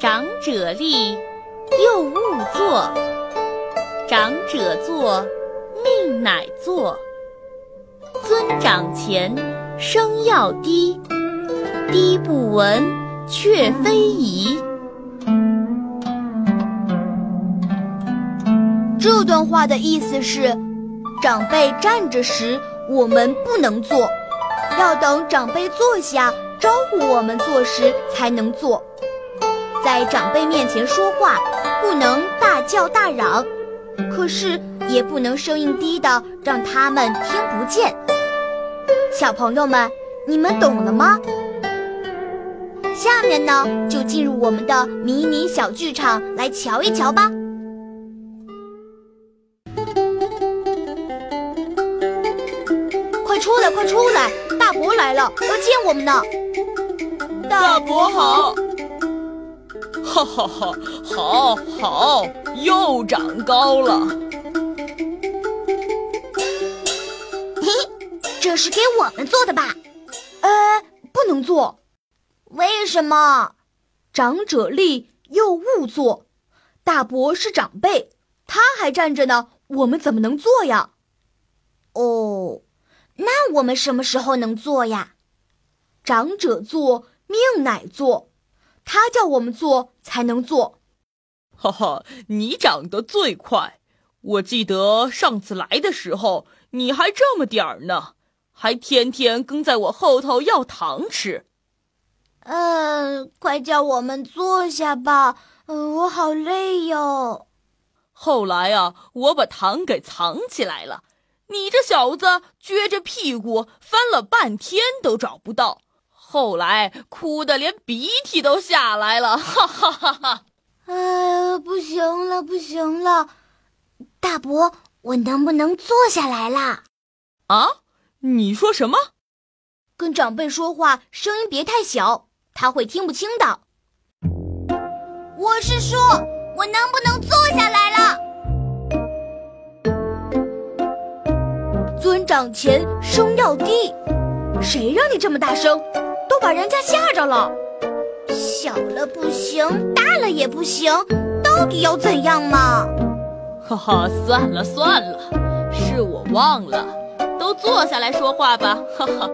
长者立，幼勿坐。长者坐，命乃坐。尊长前，声要低，低不闻，却非宜。这段话的意思是，长辈站着时，我们不能坐，要等长辈坐下，招呼我们坐时才能坐。在长辈面前说话，不能大叫大嚷，可是也不能声音低的让他们听不见。小朋友们，你们懂了吗？下面呢，就进入我们的迷你小剧场来瞧一瞧吧。快出来，快出来！大伯来了，要见我们呢。大伯好。哈哈哈，好，好，又长高了。嘿，这是给我们做的吧？呃，不能做。为什么？长者立，幼勿坐。大伯是长辈，他还站着呢，我们怎么能坐呀？哦，那我们什么时候能坐呀？长者坐，命乃坐。他叫我们做才能做，哈哈！你长得最快，我记得上次来的时候你还这么点儿呢，还天天跟在我后头要糖吃。嗯，快叫我们坐下吧，嗯，我好累哟。后来啊，我把糖给藏起来了，你这小子撅着屁股翻了半天都找不到。后来哭得连鼻涕都下来了，哈哈哈哈！哎呀，不行了，不行了！大伯，我能不能坐下来啦？啊？你说什么？跟长辈说话声音别太小，他会听不清的。我是说，我能不能坐下来了？尊长前，声要低。谁让你这么大声？都把人家吓着了，小了不行，大了也不行，到底要怎样嘛？哈哈，算了算了，是我忘了，都坐下来说话吧。哈哈。